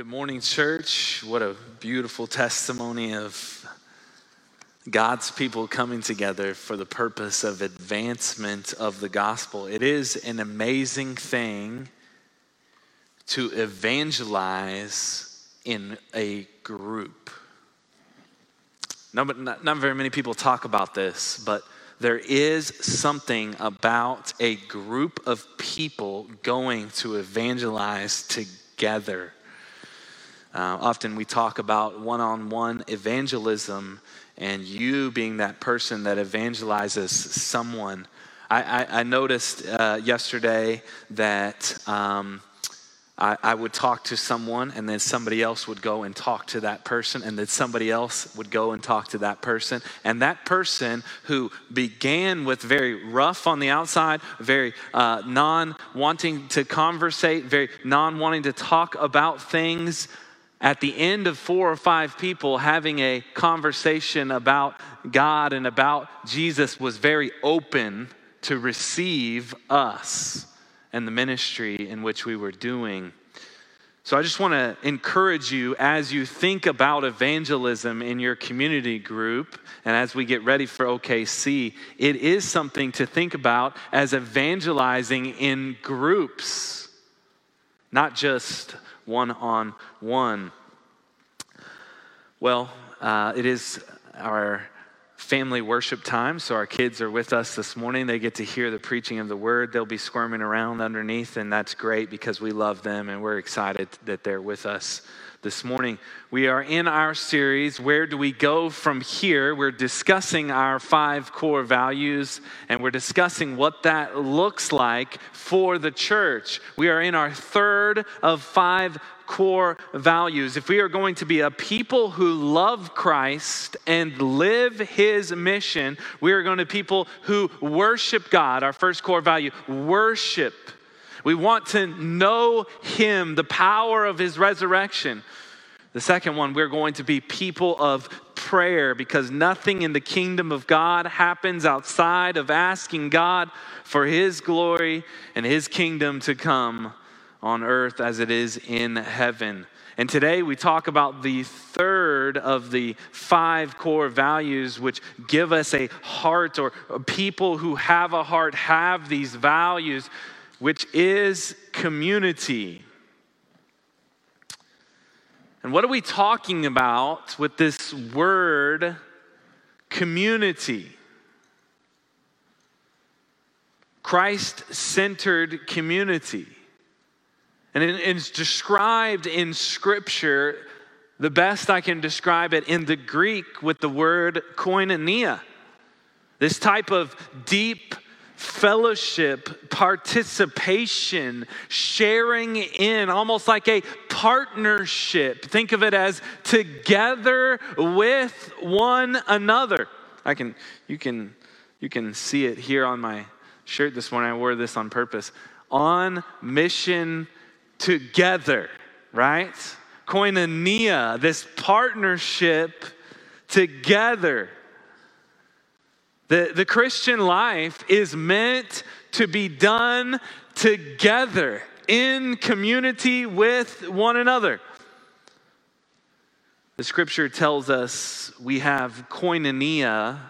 Good morning, church. What a beautiful testimony of God's people coming together for the purpose of advancement of the gospel. It is an amazing thing to evangelize in a group. No, but not, not very many people talk about this, but there is something about a group of people going to evangelize together. Uh, often we talk about one on one evangelism and you being that person that evangelizes someone. I, I, I noticed uh, yesterday that um, I, I, would talk to someone, and then somebody else would go and talk to that person, and then somebody else would go and talk to that person. And that person who began with very rough on the outside, very uh, non wanting to conversate, very non wanting to talk about things, at the end of four or five people having a conversation about God and about Jesus was very open to receive us and the ministry in which we were doing. So I just want to encourage you as you think about evangelism in your community group and as we get ready for OKC, it is something to think about as evangelizing in groups, not just one on one. Well, uh, it is our family worship time, so our kids are with us this morning. They get to hear the preaching of the word. They'll be squirming around underneath, and that's great because we love them and we're excited that they're with us this morning. We are in our series, Where Do We Go From Here? We're discussing our five core values and we're discussing what that looks like for the church. We are in our third of five core values. If we are going to be a people who love Christ and live his mission, we are going to people who worship God. Our first core value, worship we want to know Him, the power of His resurrection. The second one, we're going to be people of prayer because nothing in the kingdom of God happens outside of asking God for His glory and His kingdom to come on earth as it is in heaven. And today we talk about the third of the five core values which give us a heart, or people who have a heart have these values which is community. And what are we talking about with this word community? Christ centered community. And it's described in Scripture, the best I can describe it in the Greek with the word koinonia. This type of deep fellowship, participation, sharing in, almost like a partnership. Think of it as together with one another. I can, you can, you can see it here on my shirt this morning. I wore this on purpose. On mission together, right? Koinonia, this partnership together. The, the Christian life is meant to be done together in community with one another. The scripture tells us we have koinonia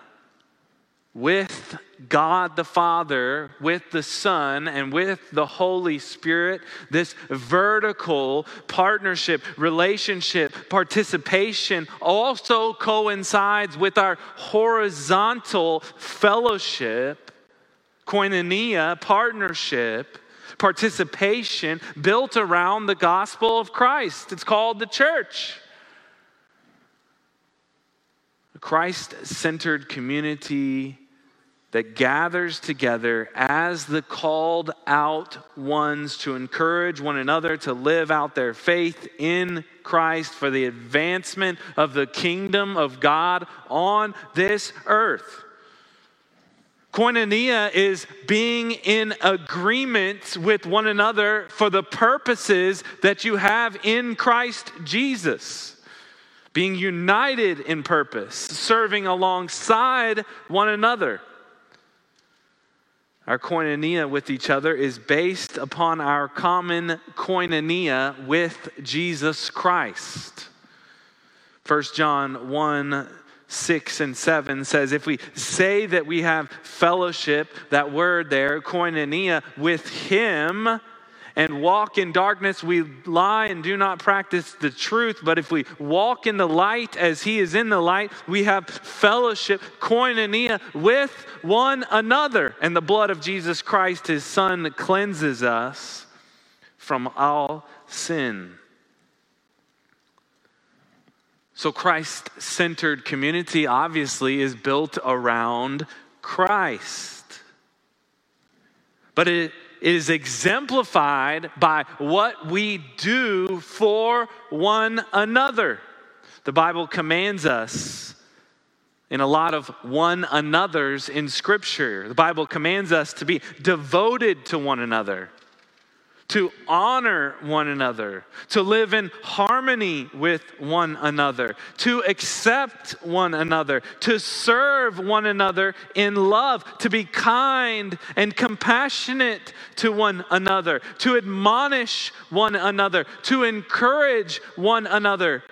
with God the Father, with the Son, and with the Holy Spirit, this vertical partnership, relationship, participation also coincides with our horizontal fellowship, koinonia, partnership, participation built around the gospel of Christ. It's called the church. Christ centered community that gathers together as the called out ones to encourage one another to live out their faith in Christ for the advancement of the kingdom of God on this earth. Koinonia is being in agreement with one another for the purposes that you have in Christ Jesus being united in purpose, serving alongside one another. Our koinonia with each other is based upon our common koinonia with Jesus Christ. 1 John 1 6 and 7 says, If we say that we have fellowship, that word there, koinonia, with Him, and walk in darkness, we lie and do not practice the truth. But if we walk in the light as He is in the light, we have fellowship, koinonia, with one another. And the blood of Jesus Christ, His Son, cleanses us from all sin. So, Christ centered community obviously is built around Christ. But it is exemplified by what we do for one another. The Bible commands us in a lot of one another's in Scripture. The Bible commands us to be devoted to one another to honor one another, to live in harmony with one another, to accept one another, to serve one another in love, to be kind and compassionate to one another, to admonish one another, to encourage one another.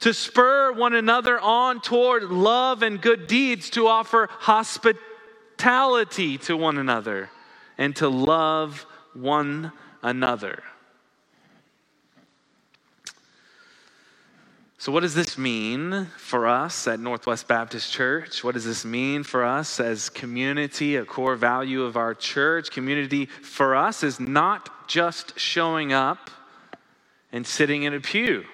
To spur one another on toward love and good deeds, to offer hospitality to one another, and to love one another. So, what does this mean for us at Northwest Baptist Church? What does this mean for us as community, a core value of our church? Community for us is not just showing up and sitting in a pew.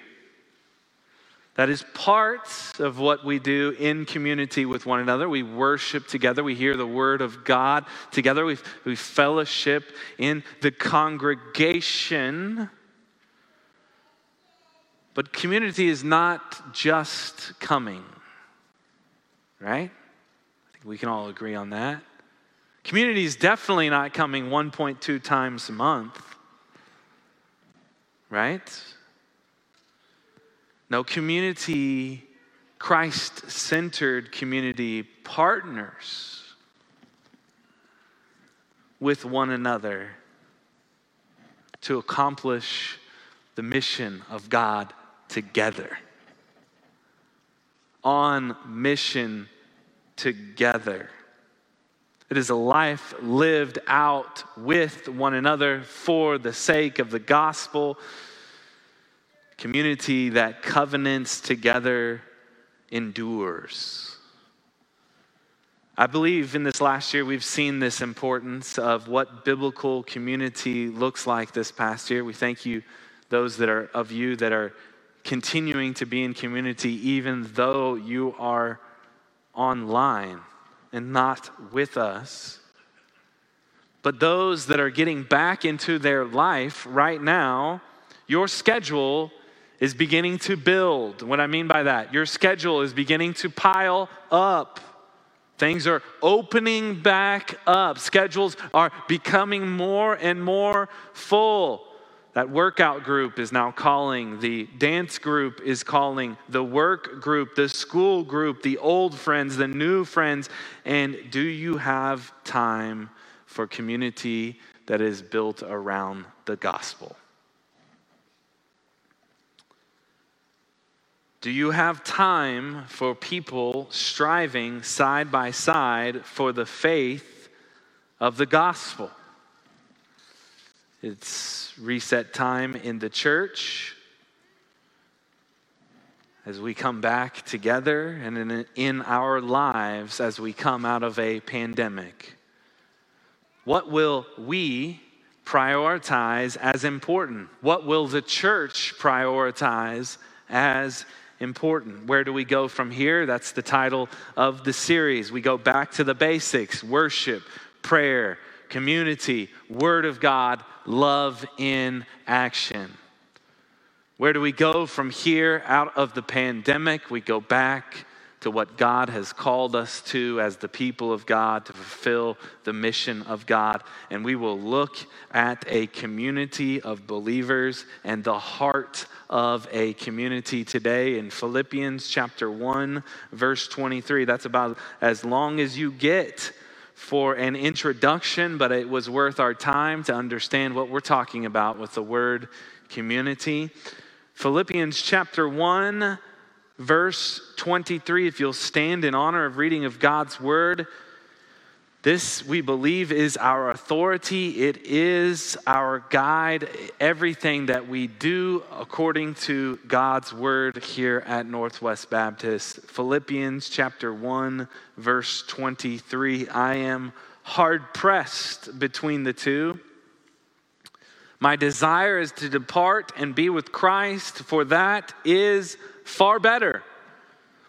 That is part of what we do in community with one another. We worship together. We hear the word of God together. We, we fellowship in the congregation. But community is not just coming, right? I think we can all agree on that. Community is definitely not coming 1.2 times a month, right? No, community, Christ centered community partners with one another to accomplish the mission of God together. On mission together. It is a life lived out with one another for the sake of the gospel community that covenants together endures. I believe in this last year we've seen this importance of what biblical community looks like this past year. We thank you, those that are of you that are continuing to be in community, even though you are online and not with us. But those that are getting back into their life right now, your schedule is beginning to build. What I mean by that, your schedule is beginning to pile up. Things are opening back up. Schedules are becoming more and more full. That workout group is now calling, the dance group is calling, the work group, the school group, the old friends, the new friends. And do you have time for community that is built around the gospel? Do you have time for people striving side by side for the faith of the gospel? It's reset time in the church as we come back together and in, in our lives as we come out of a pandemic. What will we prioritize as important? What will the church prioritize as important. Where do we go from here? That's the title of the series. We go back to the basics worship, prayer, community, Word of God, love in action. Where do we go from here out of the pandemic? We go back to what God has called us to as the people of God to fulfill the mission of God. And we will look at a community of believers and the heart of a community today in Philippians chapter 1, verse 23. That's about as long as you get for an introduction, but it was worth our time to understand what we're talking about with the word community. Philippians chapter 1, verse 23, if you'll stand in honor of reading of God's word. This, we believe, is our authority. It is our guide. Everything that we do according to God's word here at Northwest Baptist. Philippians chapter 1, verse 23. I am hard pressed between the two. My desire is to depart and be with Christ, for that is far better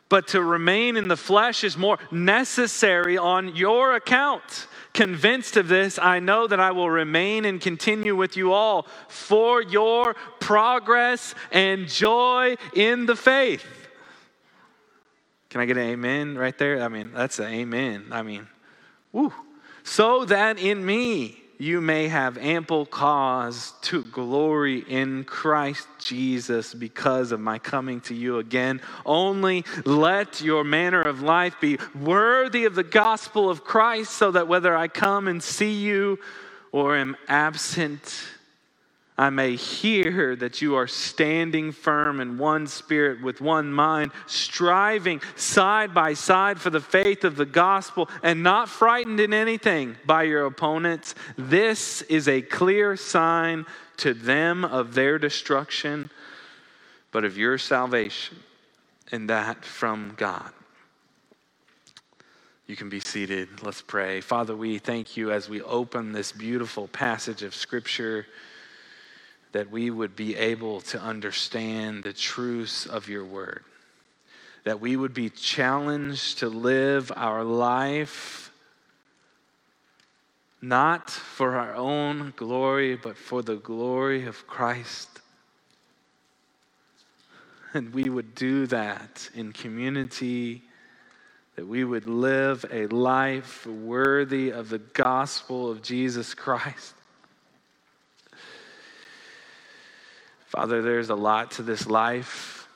but to remain in the flesh is more necessary on your account. Convinced of this, I know that I will remain and continue with you all for your progress and joy in the faith. Can I get an amen right there? I mean, that's an amen. I mean, woo. So that in me, you may have ample cause to glory in Christ Jesus because of my coming to you again. Only let your manner of life be worthy of the gospel of Christ, so that whether I come and see you or am absent, I may hear that you are standing firm in one spirit with one mind, striving side by side for the faith of the gospel, and not frightened in anything by your opponents. This is a clear sign to them of their destruction, but of your salvation, and that from God. You can be seated. Let's pray. Father, we thank you as we open this beautiful passage of Scripture that we would be able to understand the truths of your word, that we would be challenged to live our life not for our own glory, but for the glory of Christ. And we would do that in community, that we would live a life worthy of the gospel of Jesus Christ. Father, there's a lot to this life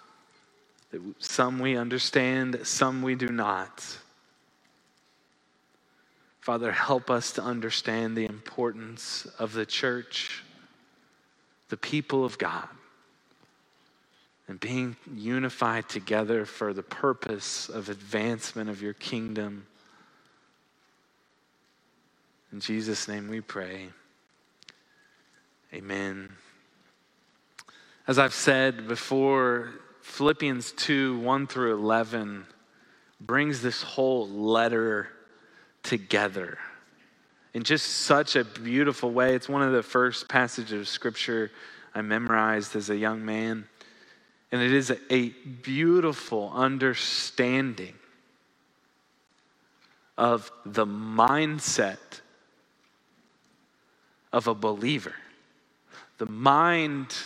that some we understand, some we do not. Father, help us to understand the importance of the church, the people of God, and being unified together for the purpose of advancement of your kingdom. In Jesus' name we pray. Amen. As I've said before, Philippians 2 1 through 11 brings this whole letter together in just such a beautiful way. It's one of the first passages of scripture I memorized as a young man. And it is a, beautiful understanding of the mindset of a believer. The mind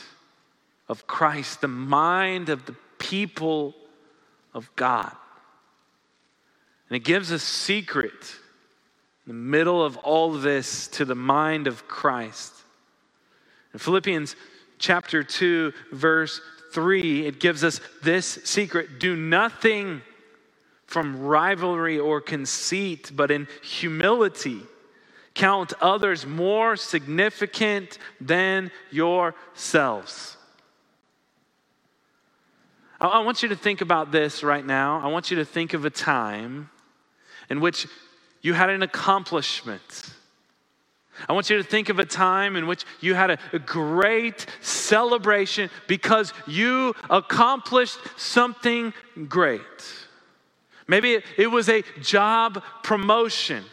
of Christ, the mind of the people of God. And it gives a secret in the middle of all this to the mind of Christ. In Philippians chapter 2, verse 3, it gives us this secret do nothing from rivalry or conceit, but in humility. Count others more significant than yourselves. I want you to think about this right now. I want you to think of a time in which you had an accomplishment. I want you to think of a time in which you had a, a, great celebration because you accomplished something great. Maybe it, it was a job promotion,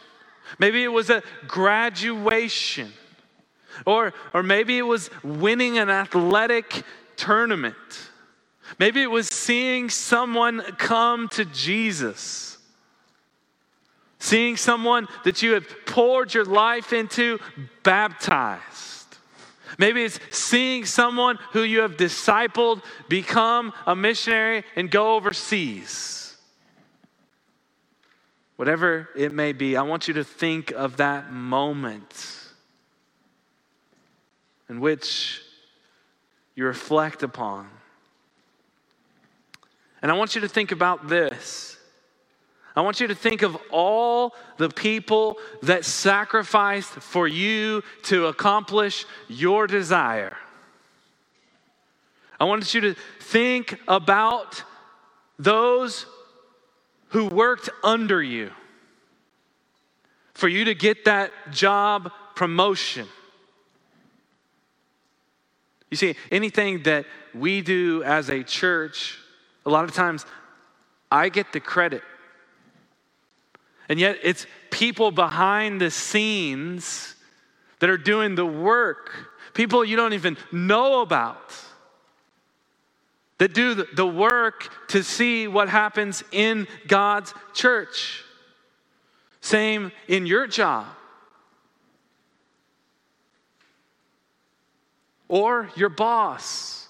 maybe it was a graduation, or, or maybe it was winning an athletic tournament. Maybe it was seeing someone come to Jesus. Seeing someone that you have poured your life into baptized. Maybe it's seeing someone who you have discipled become a missionary and go overseas. Whatever it may be, I want you to think of that moment in which you reflect upon and I want you to think about this. I want you to think of all the people that sacrificed for you to accomplish your desire. I want you to think about those who worked under you for you to get that job promotion. You see, anything that we do as a church, a lot of times I get the credit. And yet it's people behind the scenes that are doing the work, people you don't even know about, that do the work to see what happens in God's church. Same in your job. Or your boss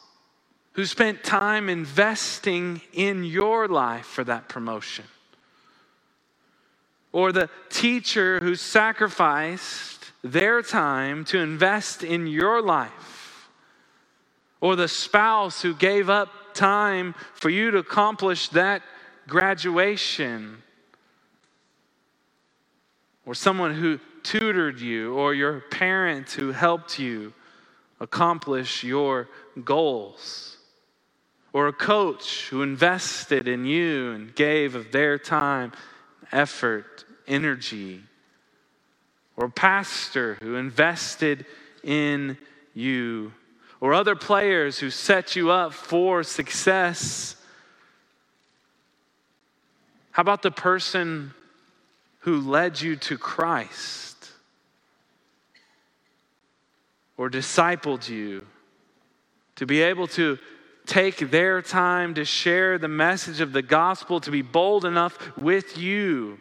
who spent time investing in your life for that promotion. Or the teacher who sacrificed their time to invest in your life. Or the spouse who gave up time for you to accomplish that graduation. Or someone who tutored you, or your parent who helped you accomplish your goals. Or a coach who invested in you and gave of their time, effort, energy. Or a pastor who invested in you. Or other players who set you up for success. How about the person who led you to Christ? or discipled you, to be able to take their time to share the message of the gospel, to be bold enough with you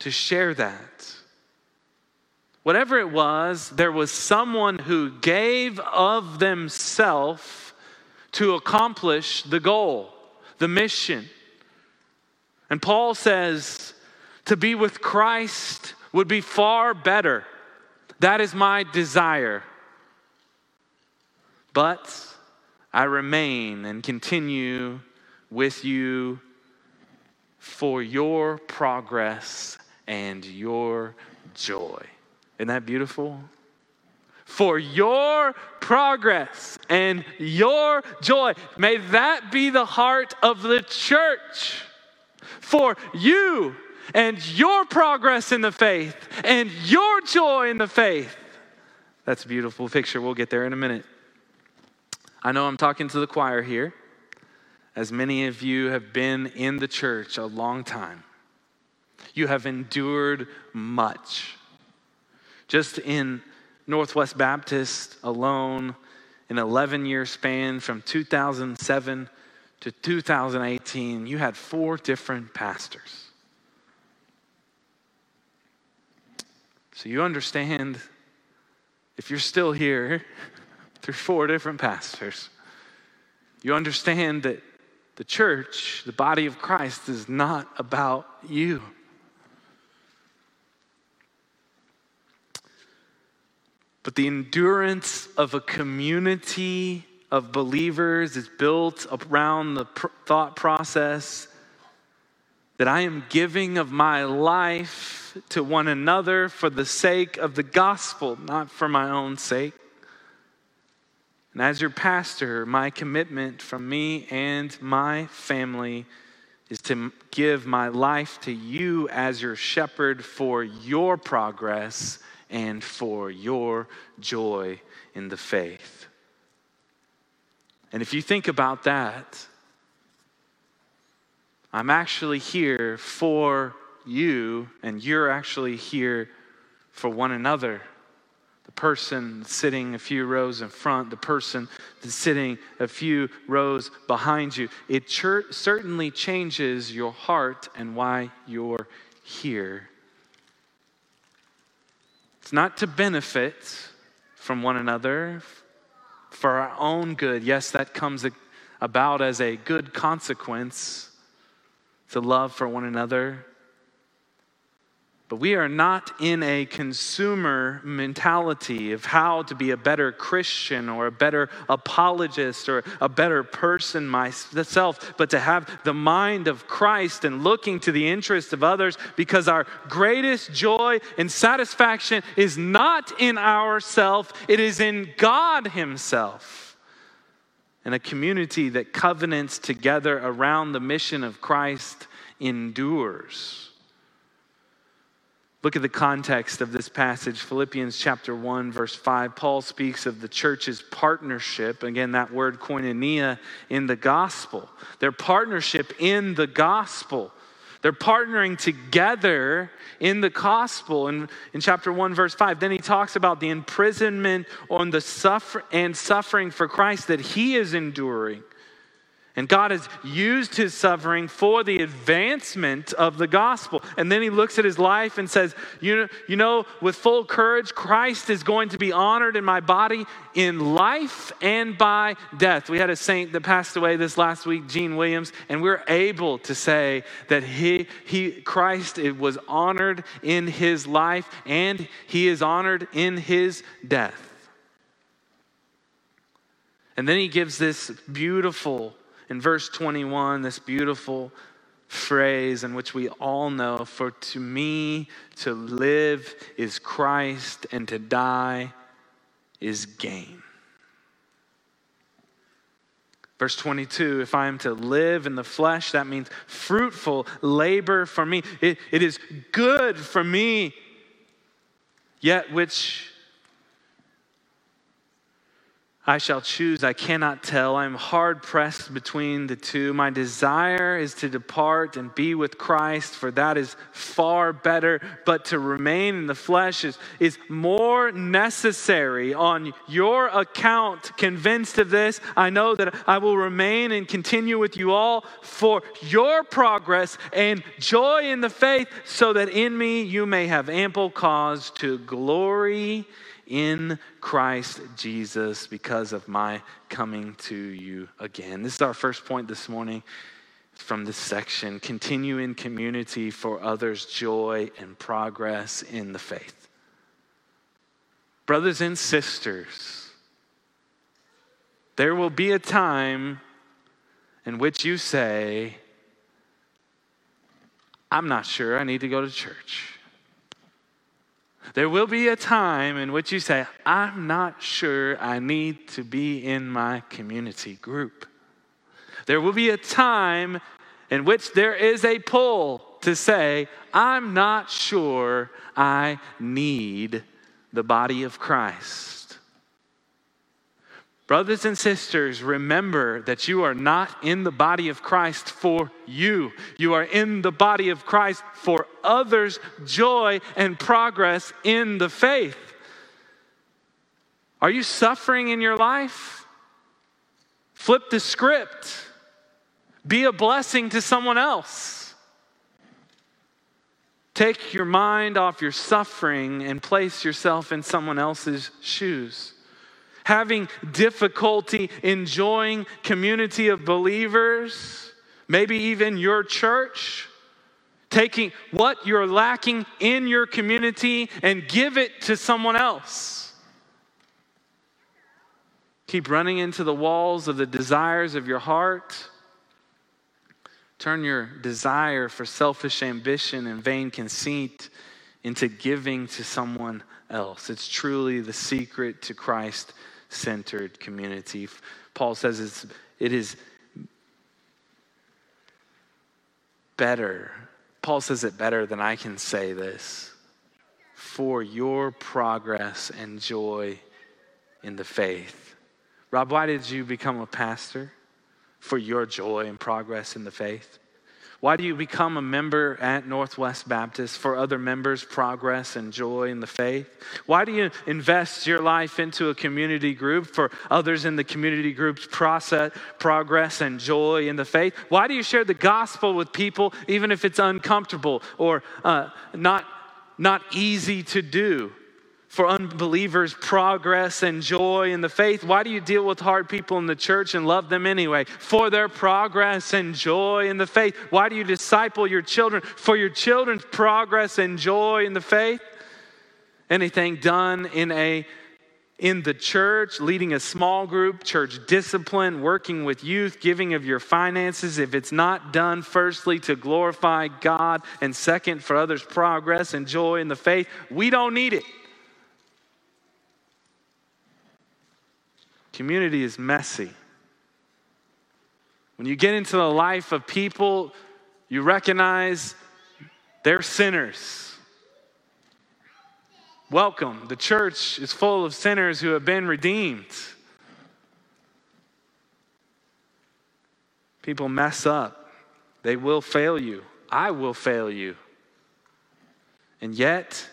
to share that. Whatever it was, there was someone who gave of themselves to accomplish the goal, the mission. And Paul says to be with Christ would be far better. That is my desire. But I remain and continue with you for your progress and your joy. Isn't that beautiful? For your progress and your joy. May that be the heart of the church. For you and your progress in the faith and your joy in the faith. That's a beautiful picture. We'll get there in a minute. I know I'm talking to the choir here, as many of you have been in the church a long time. You have endured much. Just in Northwest Baptist alone, in an 11 year span from 2007 to 2018, you had four different pastors. So you understand if you're still here through four different pastors, you understand that the church, the body of Christ, is not about you. But the endurance of a community of believers is built around the pr- thought process that I am giving of my life to one another for the sake of the gospel, not for my own sake. And as your pastor, my commitment from me and my family is to give my life to you as your shepherd for your progress and for your joy in the faith. And if you think about that, I'm actually here for you, and you're actually here for one another. Person sitting a few rows in front, the person sitting a few rows behind you. It certainly changes your heart and why you're here. It's not to benefit from one another for our own good. Yes, that comes about as a good consequence to love for one another. But we are not in a consumer mentality of how to be a better Christian or a better apologist or a better person myself, but to have the mind of Christ and looking to the interests of others because our greatest joy and satisfaction is not in ourself, it is in God Himself. And a community that covenants together around the mission of Christ endures. Look at the context of this passage, Philippians chapter 1, verse 5. Paul speaks of the church's partnership, again, that word koinonia, in the gospel. Their partnership in the gospel. They're partnering together in the gospel And in chapter 1, verse 5. Then he talks about the imprisonment on the suffer and suffering for Christ that he is enduring. And God has used his suffering for the advancement of the gospel. And then he looks at his life and says, you know, you know, with full courage, Christ is going to be honored in my body in life and by death. We had a saint that passed away this last week, Gene Williams, and we're able to say that he, he Christ was honored in his life and he is honored in his death. And then he gives this beautiful in verse 21, this beautiful phrase in which we all know For to me to live is Christ, and to die is gain. Verse 22 if I am to live in the flesh, that means fruitful labor for me. It, it is good for me, yet which I shall choose. I cannot tell. I'm hard pressed between the two. My desire is to depart and be with Christ, for that is far better. But to remain in the flesh is, is more necessary. On your account, convinced of this, I know that I will remain and continue with you all for your progress and joy in the faith, so that in me you may have ample cause to glory in Christ Jesus because of my coming to you again. This is our first point this morning from this section. Continue in community for others' joy and progress in the faith. Brothers and sisters, there will be a time in which you say, I'm not sure I need to go to church. There will be a time in which you say, I'm not sure I need to be in my community group. There will be a time in which there is a pull to say, I'm not sure I need the body of Christ. Brothers and sisters, remember that you are not in the body of Christ for you. You are in the body of Christ for others' joy and progress in the faith. Are you suffering in your life? Flip the script. Be a blessing to someone else. Take your mind off your suffering and place yourself in someone else's shoes having difficulty enjoying community of believers, maybe even your church, taking what you're lacking in your community and give it to someone else. Keep running into the walls of the desires of your heart. Turn your desire for selfish ambition and vain conceit into giving to someone else. It's truly the secret to Christ centered community. Paul says it's, it is better. Paul says it better than I can say this for your progress and joy in the faith. Rob, why did you become a pastor? For your joy and progress in the faith. Why do you become a member at Northwest Baptist for other members' progress and joy in the faith? Why do you invest your life into a community group for others in the community group's process, progress and joy in the faith? Why do you share the gospel with people even if it's uncomfortable or uh, not, not easy to do? For unbelievers progress and joy in the faith. Why do you deal with hard people in the church and love them anyway? For their progress and joy in the faith. Why do you disciple your children? For your children's progress and joy in the faith. Anything done in a in the church, leading a small group, church discipline, working with youth, giving of your finances, if it's not done firstly to glorify God and second for others' progress and joy in the faith, we don't need it. Community is messy. When you get into the life of people, you recognize they're sinners. Welcome. The church is full of sinners who have been redeemed. People mess up, they will fail you. I will fail you. And yet,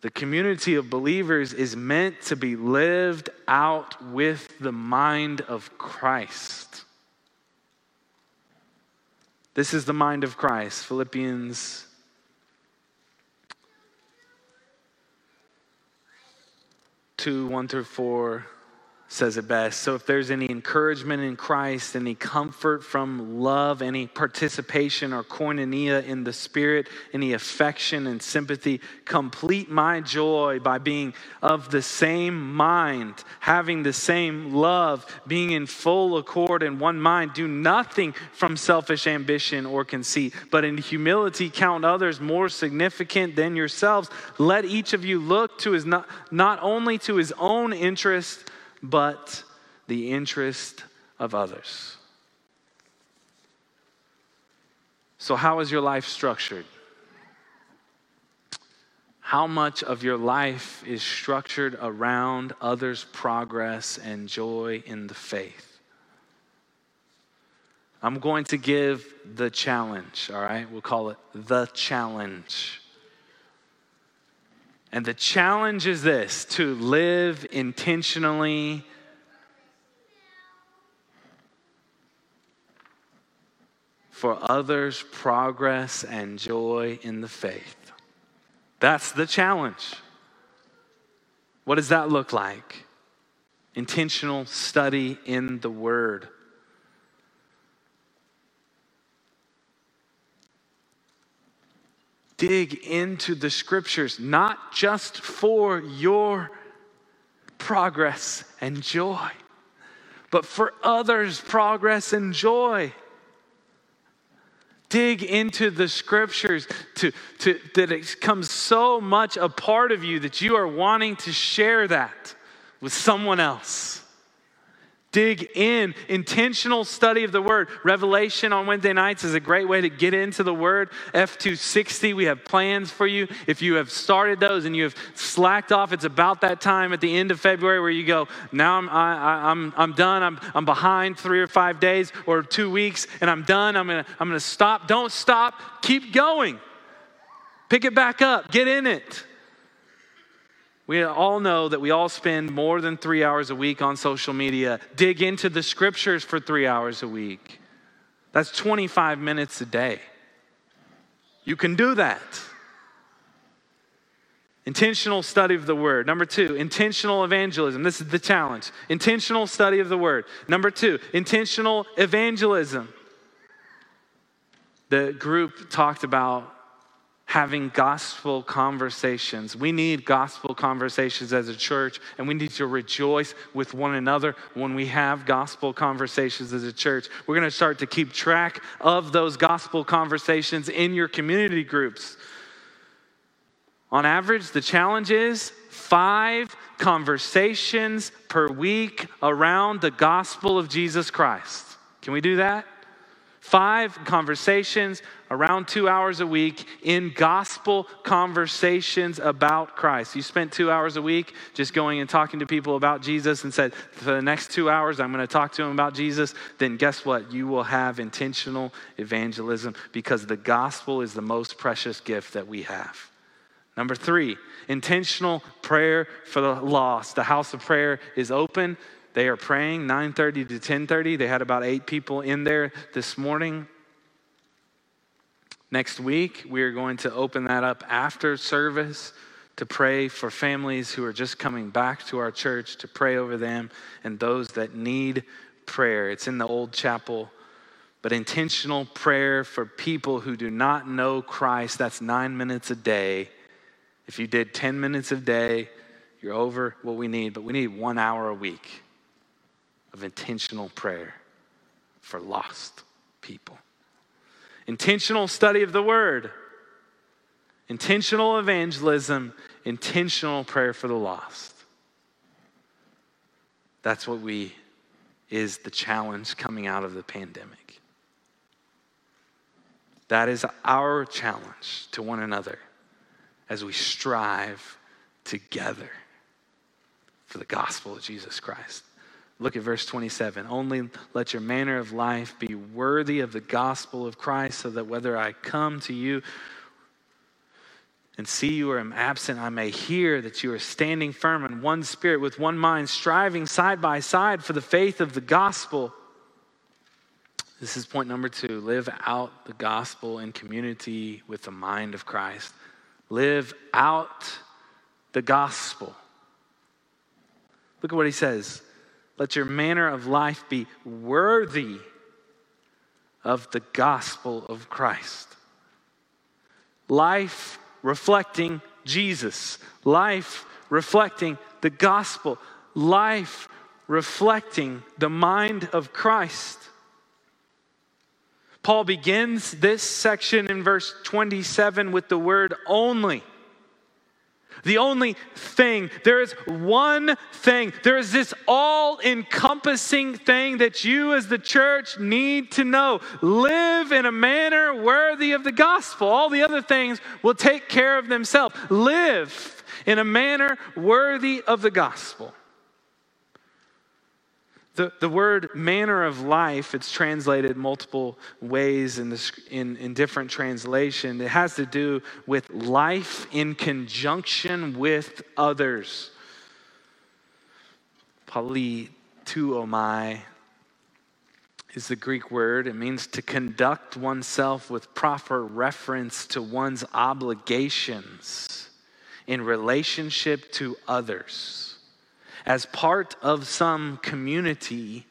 the community of believers is meant to be lived out with the mind of Christ. This is the mind of Christ. Philippians 2 1 through 4 says it best. So, if there's any encouragement in Christ, any comfort from love, any participation or koinonia in the Spirit, any affection and sympathy, complete my joy by being of the same mind, having the same love, being in full accord in one mind. Do nothing from selfish ambition or conceit, but in humility count others more significant than yourselves. Let each of you look to his not, not only to his own interest but the interest of others. So, how is your life structured? How much of your life is structured around others' progress and joy in the faith? I'm going to give the challenge, all right? We'll call it the challenge. And the challenge is this to live intentionally. For others' progress and joy in the faith. That's the challenge. What does that look like? Intentional study in the Word. Dig into the scriptures, not just for your progress and joy, but for others' progress and joy. Dig into the scriptures to, to, that it becomes so much a part of you that you are wanting to share that with someone else. Dig in, intentional study of the Word. Revelation on Wednesday nights is a great way to get into the Word. F260, we have plans for you. If you have started those and you have slacked off, it's about that time at the end of February where you go, now I'm, I, I'm, I'm done. I'm, I'm behind three or five days or two weeks and I'm done. I'm going to I'm going to stop. Don't stop. Keep going. Pick it back up. Get in it. We all know that we all spend more than three hours a week on social media. Dig into the scriptures for three hours a week. That's 25 minutes a day. You can do that. Intentional study of the word. Number two, intentional evangelism. This is the challenge. Intentional study of the word. Number two, intentional evangelism. The group talked about having gospel conversations. We need gospel conversations as a church, and we need to rejoice with one another when we have gospel conversations as a church. We're going to start to keep track of those gospel conversations in your community groups. On average, the challenge is five conversations per week around the gospel of Jesus Christ. Can we do that? Five conversations around two hours a week in gospel conversations about Christ. You spent two hours a week just going and talking to people about Jesus and said, for the next two hours, I'm going to talk to them about Jesus. Then guess what? You will have intentional evangelism because the gospel is the most precious gift that we have. Number three, intentional prayer for the lost. The house of prayer is open. They are praying 9:30 to 10:30. They had about 8 people in there this morning. Next week, we are going to open that up after service to pray for families who are just coming back to our church, to pray over them and those that need prayer. It's in the old chapel, but intentional prayer for people who do not know Christ. That's nine minutes a day. If you did 10 minutes a day, you're over what we need, but we need one hour a week of intentional prayer for lost people. Intentional study of the word, intentional evangelism, intentional prayer for the lost. That's what we is the challenge coming out of the pandemic. That is our challenge to one another as we strive together for the gospel of Jesus Christ. Look at verse 27. Only let your manner of life be worthy of the gospel of Christ, so that whether I come to you and see you or am absent, I may hear that you are standing firm in one spirit, with one mind, striving side by side for the faith of the gospel. This is point number two live out the gospel in community with the mind of Christ. Live out the gospel. Look at what he says. Let your manner of life be worthy of the gospel of Christ. Life reflecting Jesus, life reflecting the gospel, life reflecting the mind of Christ. Paul begins this section in verse 27 with the word only. The only thing, there is one thing, there is this all encompassing thing that you as the church need to know. Live in a manner worthy of the gospel. All the other things will take care of themselves. Live in a manner worthy of the gospel. The, the word manner of life, it's translated multiple ways in, in, in different translation. It has to do with life in conjunction with others. Politeuomai is the Greek word. It means to conduct oneself with proper reference to one's obligations in relationship to others as part of some community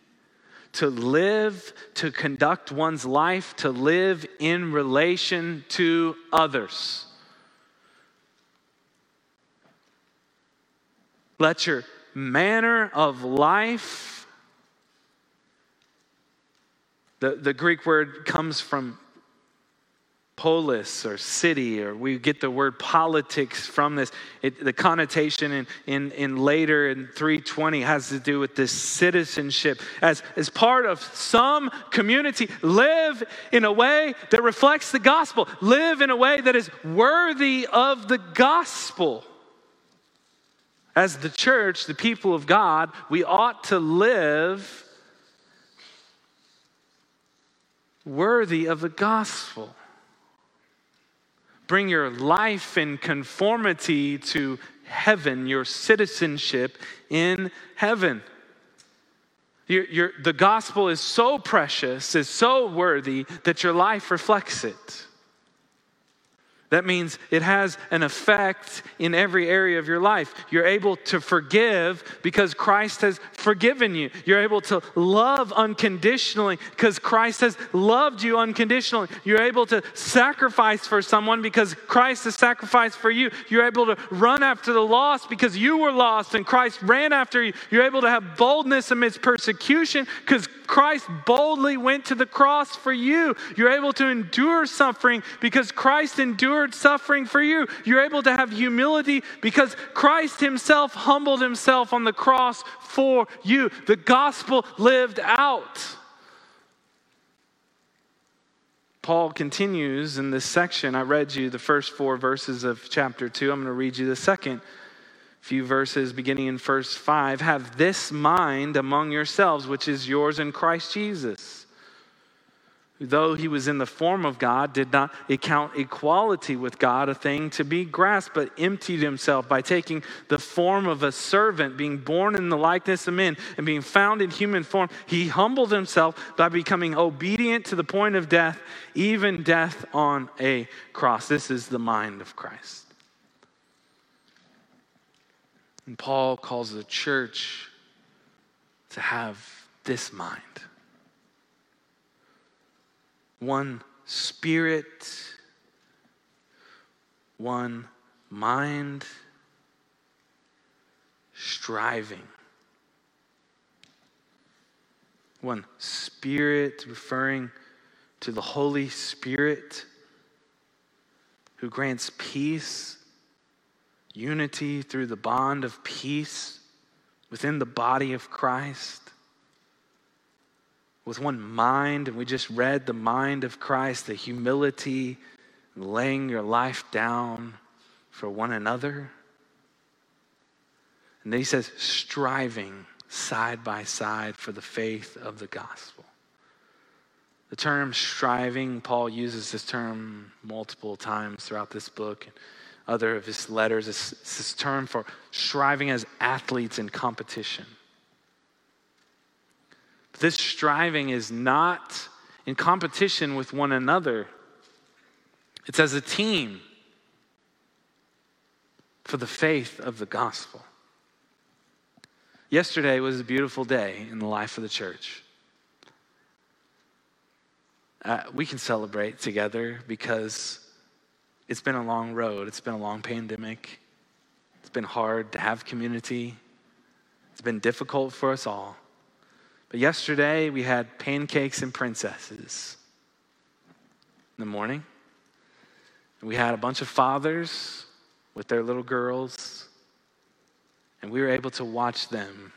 to live, to conduct one's life, to live in relation to others. Let your manner of life, the, the Greek word comes from polis or city, or we get the word politics from this. It, the connotation in, in, in later in 320 has to do with this citizenship. As, as part of some community, live in a way that reflects the gospel, live in a way that is worthy of the gospel. As the church, the people of God, we ought to live worthy of the gospel bring your life in conformity to heaven, your citizenship in heaven. You're, you're, the gospel is so precious, is so worthy that your life reflects it. That means it has an effect in every area of your life. You're able to forgive because Christ has forgiven you. You're able to love unconditionally because Christ has loved you unconditionally. You're able to sacrifice for someone because Christ has sacrificed for you. You're able to run after the lost because you were lost and Christ ran after you. You're able to have boldness amidst persecution because Christ boldly went to the cross for you. You're able to endure suffering because Christ endured suffering for you. You're able to have humility because Christ Himself humbled Himself on the cross for you. The gospel lived out. Paul continues in this section. I read you the first four verses of chapter 2. I'm going to read you the second few verses beginning in verse 5 have this mind among yourselves, which is yours in Christ Jesus though he was in the form of God, did not account equality with God a thing to be grasped, but emptied himself by taking the form of a servant, being born in the likeness of men, and being found in human form. He humbled himself by becoming obedient to the point of death, even death on a cross. This is the mind of Christ. And Paul calls the church to have this mind one spirit, one mind, striving. One spirit, referring to the Holy Spirit who grants peace, unity through the bond of peace within the body of Christ. With one mind, and we just read the mind of Christ, the humility, laying your life down for one another. And then he says, striving side by side for the faith of the gospel. The term striving, Paul uses this term multiple times throughout this book other of his letters. It's, this term for striving as athletes in competition. But this striving is not in competition with one another, it's as a team for the faith of the gospel. Yesterday was a beautiful day in the life of the church. Uh, we can celebrate together because it's been a long road. It's been a long pandemic. It's been hard to have community. It's been difficult for us all. But yesterday we had pancakes and princesses in the morning. We had a bunch of fathers with their little girls, and we were able to watch them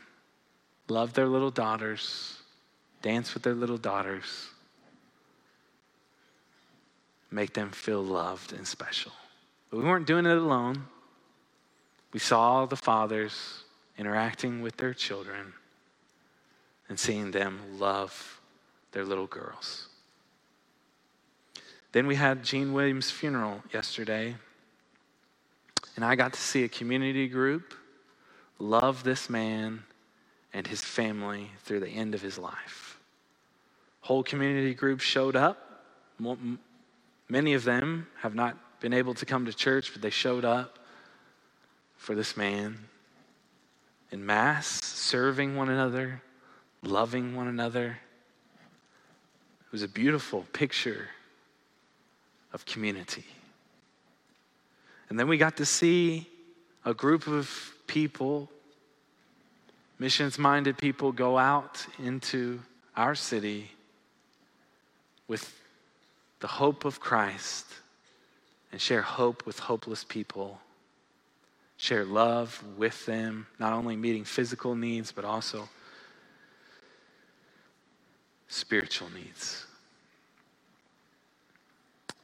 love their little daughters, dance with their little daughters make them feel loved and special. But we weren't doing it alone. We saw the fathers interacting with their children and seeing them love their little girls. Then we had Gene Williams' funeral yesterday, and I got to see a community group love this man and his family through the end of his life. Whole community group showed up. Many of them have not been able to come to church, but they showed up for this man in Mass, serving one another, loving one another. It was a beautiful picture of community. And then we got to see a group of people, missions minded people, go out into our city with the hope of Christ and share hope with hopeless people. Share love with them, not only meeting physical needs, but also spiritual needs.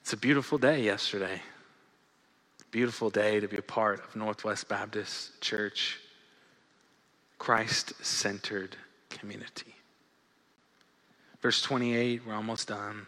It's a beautiful day yesterday. Beautiful day to be a part of Northwest Baptist Church, Christ centered community. Verse 28, we're almost done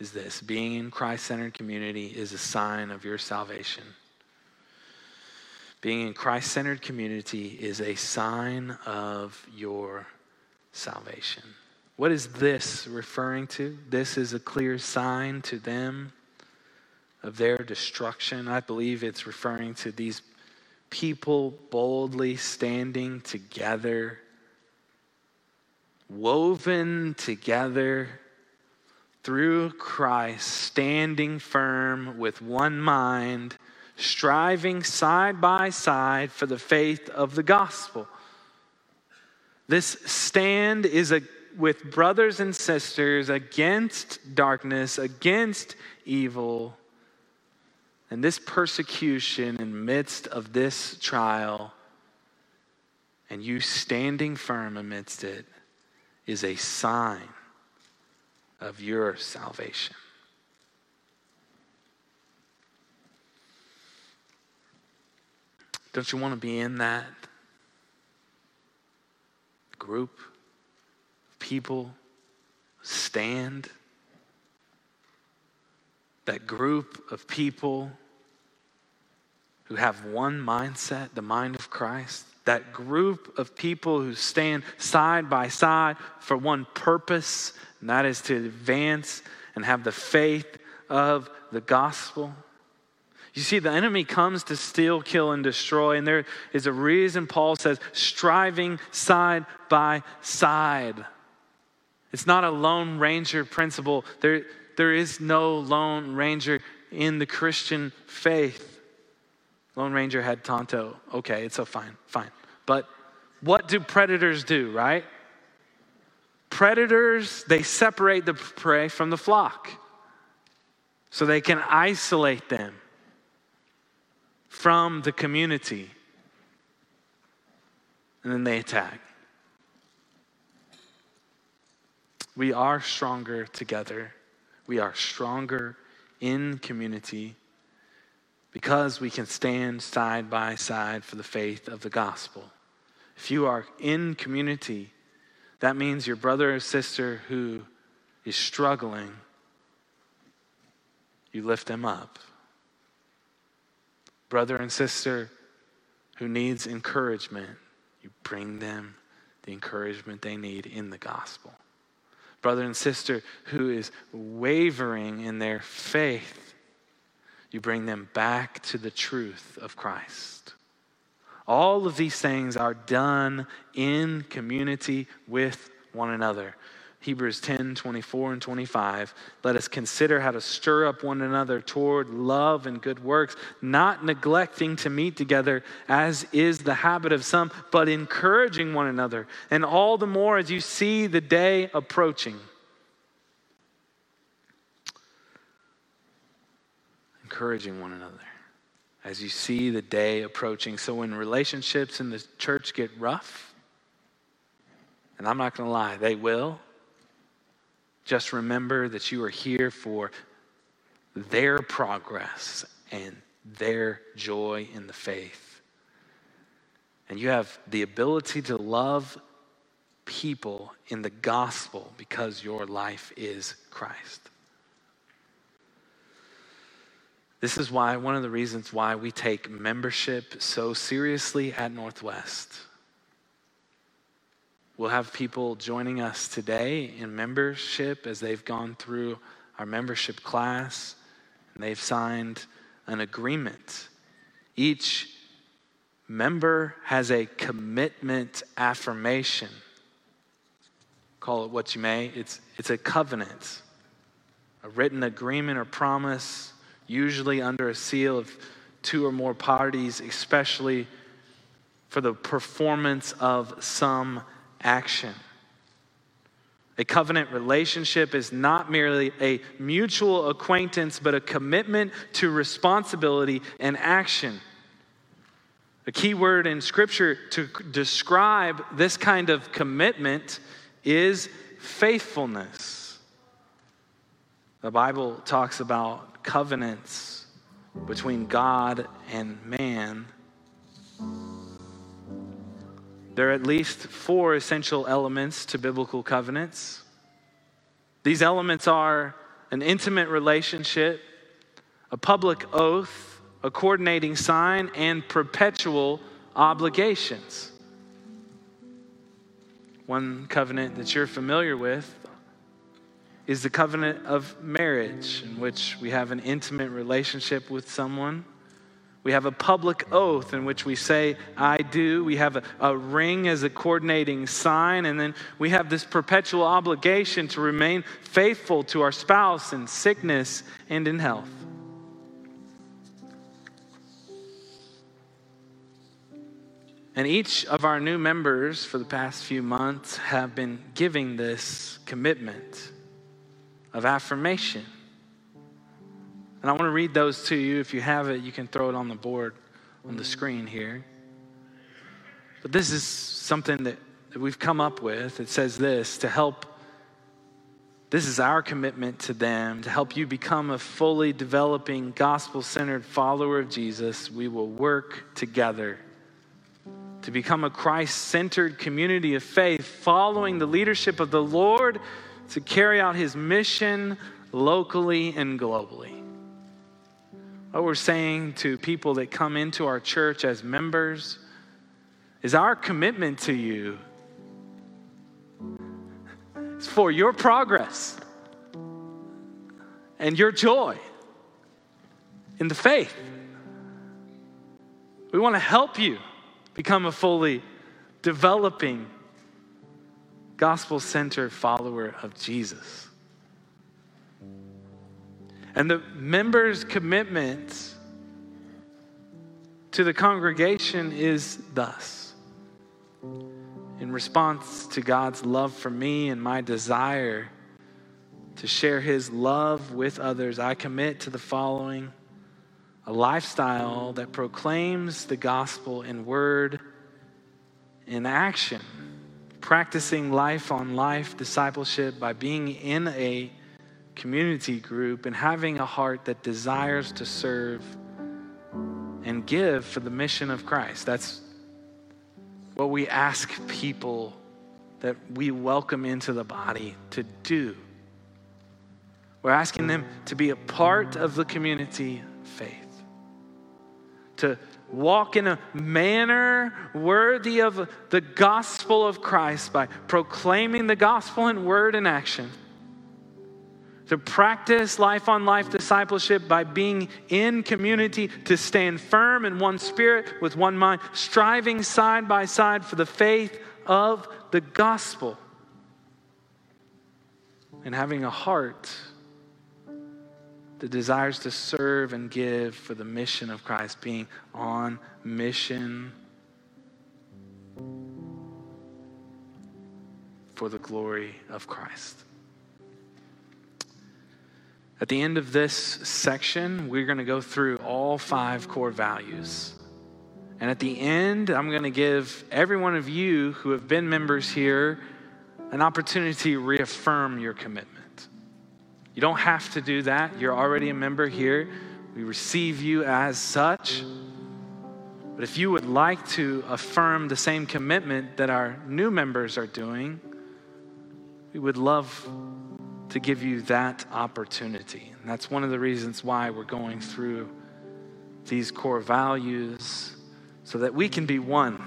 is this being in Christ centered community is a sign of your salvation. Being in Christ centered community is a sign of your salvation. What is this referring to? This is a clear sign to them of their destruction. I believe it's referring to these people boldly standing together, woven together through Christ, standing firm with one mind, striving side by side for the faith of the gospel. This stand is a, with brothers and sisters against darkness, against evil. And this persecution in midst of this trial, and you standing firm amidst it, is a sign of your salvation. Don't you want to be in that group of people stand. That group of people who have one mindset, the mind of Christ. That group of people who stand side by side for one purpose, and that is to advance and have the faith of the gospel. You see, the enemy comes to steal, kill, and destroy, and there is a reason Paul says striving side by side. It's not a lone ranger principle. There, there is no lone ranger in the Christian faith. Lone Ranger had Tonto. Okay, it's a fine, fine. But what do predators do, right? Predators, they separate the prey from the flock so they can isolate them from the community. And then they attack. We are stronger together. We are stronger in community because we can stand side by side for the faith of the gospel. If you are in community, that means your brother or sister who is struggling, you lift them up brother and sister who needs encouragement, you bring them the encouragement they need in the gospel. Brother and sister who is wavering in their faith, you bring them back to the truth of Christ. All of these things are done in community with one another. Hebrews 10 24 and 25. Let us consider how to stir up one another toward love and good works, not neglecting to meet together, as is the habit of some, but encouraging one another, and all the more as you see the day approaching. Encouraging one another as you see the day approaching. So when relationships in the church get rough, and I'm not going to lie, they will just remember that you are here for their progress and their joy in the faith. And you have the ability to love people in the gospel because your life is Christ. This is why, one of the reasons why we take membership so seriously at Northwest. We'll have people joining us today in membership as they've gone through our membership class and they've signed an agreement. Each member has a commitment affirmation. Call it what you may, it's, it's a covenant, a written agreement or promise, usually under a seal of two or more parties, especially for the performance of some action. A covenant relationship is not merely a mutual acquaintance, but a commitment to responsibility and action. A key word in Scripture to describe this kind of commitment is faithfulness. The Bible talks about covenants between God and man. There are at least four essential elements to biblical covenants. These elements are an intimate relationship, a public oath, a coordinating sign, and perpetual obligations. One covenant that you're familiar with is the covenant of marriage, in which we have an intimate relationship with someone we have a public oath in which we say, I do. We have a, a, ring as a coordinating sign. And then we have this perpetual obligation to remain faithful to our spouse in sickness and in health. And each of our new members for the past few months have been giving this commitment of affirmation. And I want to read those to you. If you have it, you can throw it on the board on the screen here. But this is something that, that we've come up with. It says this to help, this is our commitment to them, to help you become a fully developing, gospel centered follower of Jesus. We will work together to become a Christ centered community of faith, following the leadership of the Lord to carry out his mission locally and globally. What we're saying to people that come into our church as members is our commitment to you is for your progress and your joy in the faith. We want to help you become a fully developing, gospel centered follower of Jesus. And the members' commitment to the congregation is thus in response to God's love for me and my desire to share his love with others, I commit to the following a lifestyle that proclaims the gospel in word in action, practicing life on life discipleship by being in a community group and having a heart that desires to serve and give for the mission of Christ. That's what we ask people that we welcome into the body to do. We're asking them to be a part of the community faith to walk in a manner worthy of the gospel of Christ by proclaiming the gospel in word and action. To practice life on life discipleship by being in community, to stand firm in one spirit with one mind, striving side by side for the faith of the gospel, and having a heart the desires to serve and give for the mission of Christ, being on mission for the glory of Christ. At the end of this section, we're going to go through all five core values. And at the end, I'm going to give every one of you who have been members here an opportunity to reaffirm your commitment. You don't have to do that. You're already a member here. We receive you as such. But if you would like to affirm the same commitment that our new members are doing, we would love to give you that opportunity. And that's one of the reasons why we're going through these core values so that we can be one,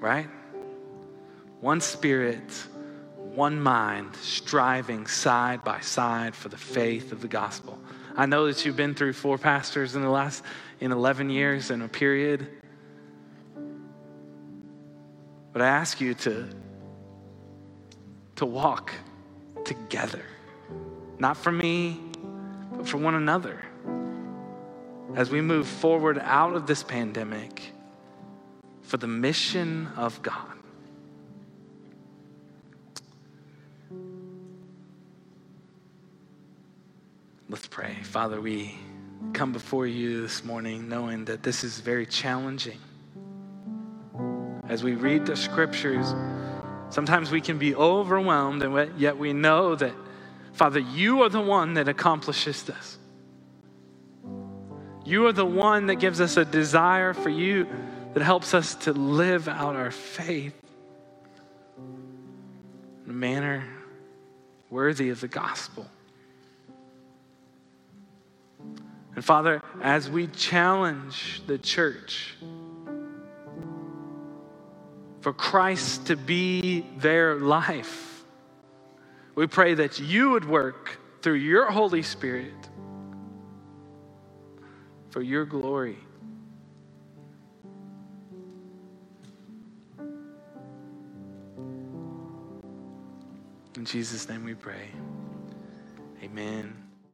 right? One spirit one mind, striving side by side for the faith of the gospel. I know that you've been through four pastors in the last in 11 years in a period. But I ask you to to walk together. Not for me, but for one another. As we move forward out of this pandemic for the mission of God. Let's pray. Father, we come before you this morning knowing that this is very challenging. As we read the scriptures, sometimes we can be overwhelmed, and yet we know that, Father, you are the one that accomplishes this. You are the one that gives us a desire for you that helps us to live out our faith in a manner worthy of the gospel. And Father, as we challenge the church for Christ to be their life, we pray that you would work through your Holy Spirit for your glory. In Jesus' name we pray. Amen.